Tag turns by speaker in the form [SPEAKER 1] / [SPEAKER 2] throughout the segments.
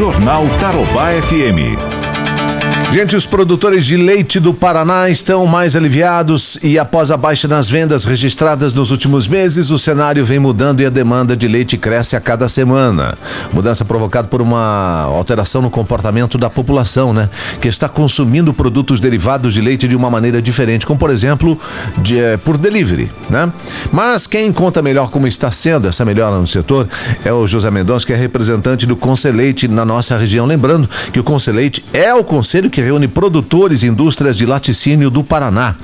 [SPEAKER 1] Jornal Tarobá FM.
[SPEAKER 2] Gente, os produtores de leite do Paraná estão mais aliviados e após a baixa nas vendas registradas nos últimos meses, o cenário vem mudando e a demanda de leite cresce a cada semana. Mudança provocada por uma alteração no comportamento da população, né? Que está consumindo produtos derivados de leite de uma maneira diferente, como por exemplo, de, é, por delivery, né? Mas quem conta melhor como está sendo essa melhora no setor é o José Mendonça, que é representante do Conselheite na nossa região. Lembrando que o Conselheite é o conselho que que reúne produtores e indústrias de laticínio do Paraná.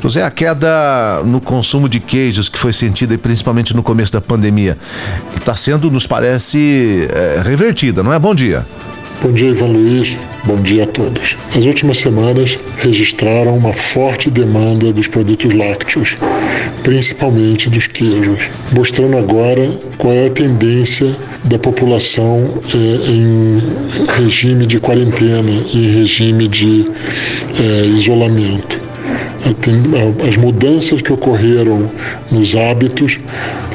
[SPEAKER 2] José, a queda no consumo de queijos que foi sentida principalmente no começo da pandemia está sendo, nos parece, é, revertida, não é? Bom dia.
[SPEAKER 3] Bom dia, Ivan Luiz. Bom dia a todos. As últimas semanas registraram uma forte demanda dos produtos lácteos, principalmente dos queijos, mostrando agora qual é a tendência da população eh, em regime de quarentena e regime de eh, isolamento as mudanças que ocorreram nos hábitos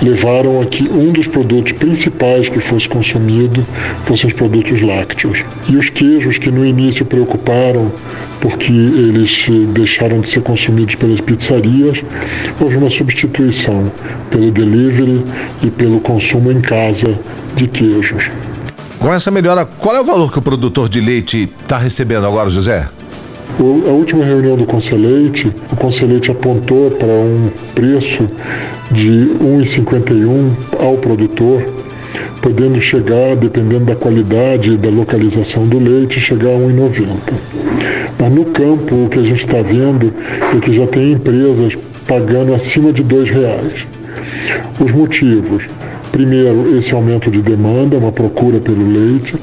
[SPEAKER 3] levaram a que um dos produtos principais que fosse consumido fossem os produtos lácteos. E os queijos que no início preocuparam porque eles deixaram de ser consumidos pelas pizzarias, houve uma substituição pelo delivery e pelo consumo em casa de queijos.
[SPEAKER 2] Com essa melhora, qual é o valor que o produtor de leite está recebendo agora, José?
[SPEAKER 3] a última reunião do Conselheite, o Conselheite apontou para um preço de 1,51 ao produtor, podendo chegar, dependendo da qualidade e da localização do leite, chegar a 1,90. Mas no campo, o que a gente está vendo é que já tem empresas pagando acima de R$ reais. Os motivos Primeiro, esse aumento de demanda, uma procura pelo leite,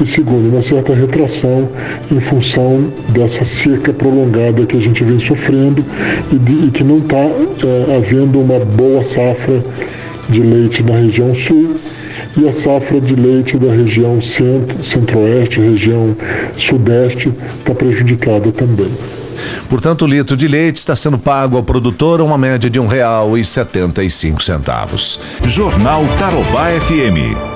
[SPEAKER 3] e segundo, uma certa retração em função dessa seca prolongada que a gente vem sofrendo e, de, e que não está é, havendo uma boa safra de leite na região sul e a safra de leite da região centro, centro-oeste, região sudeste está prejudicada também.
[SPEAKER 2] Portanto, o litro de leite está sendo pago ao produtor uma média de cinco centavos.
[SPEAKER 1] Jornal Tarobá FM.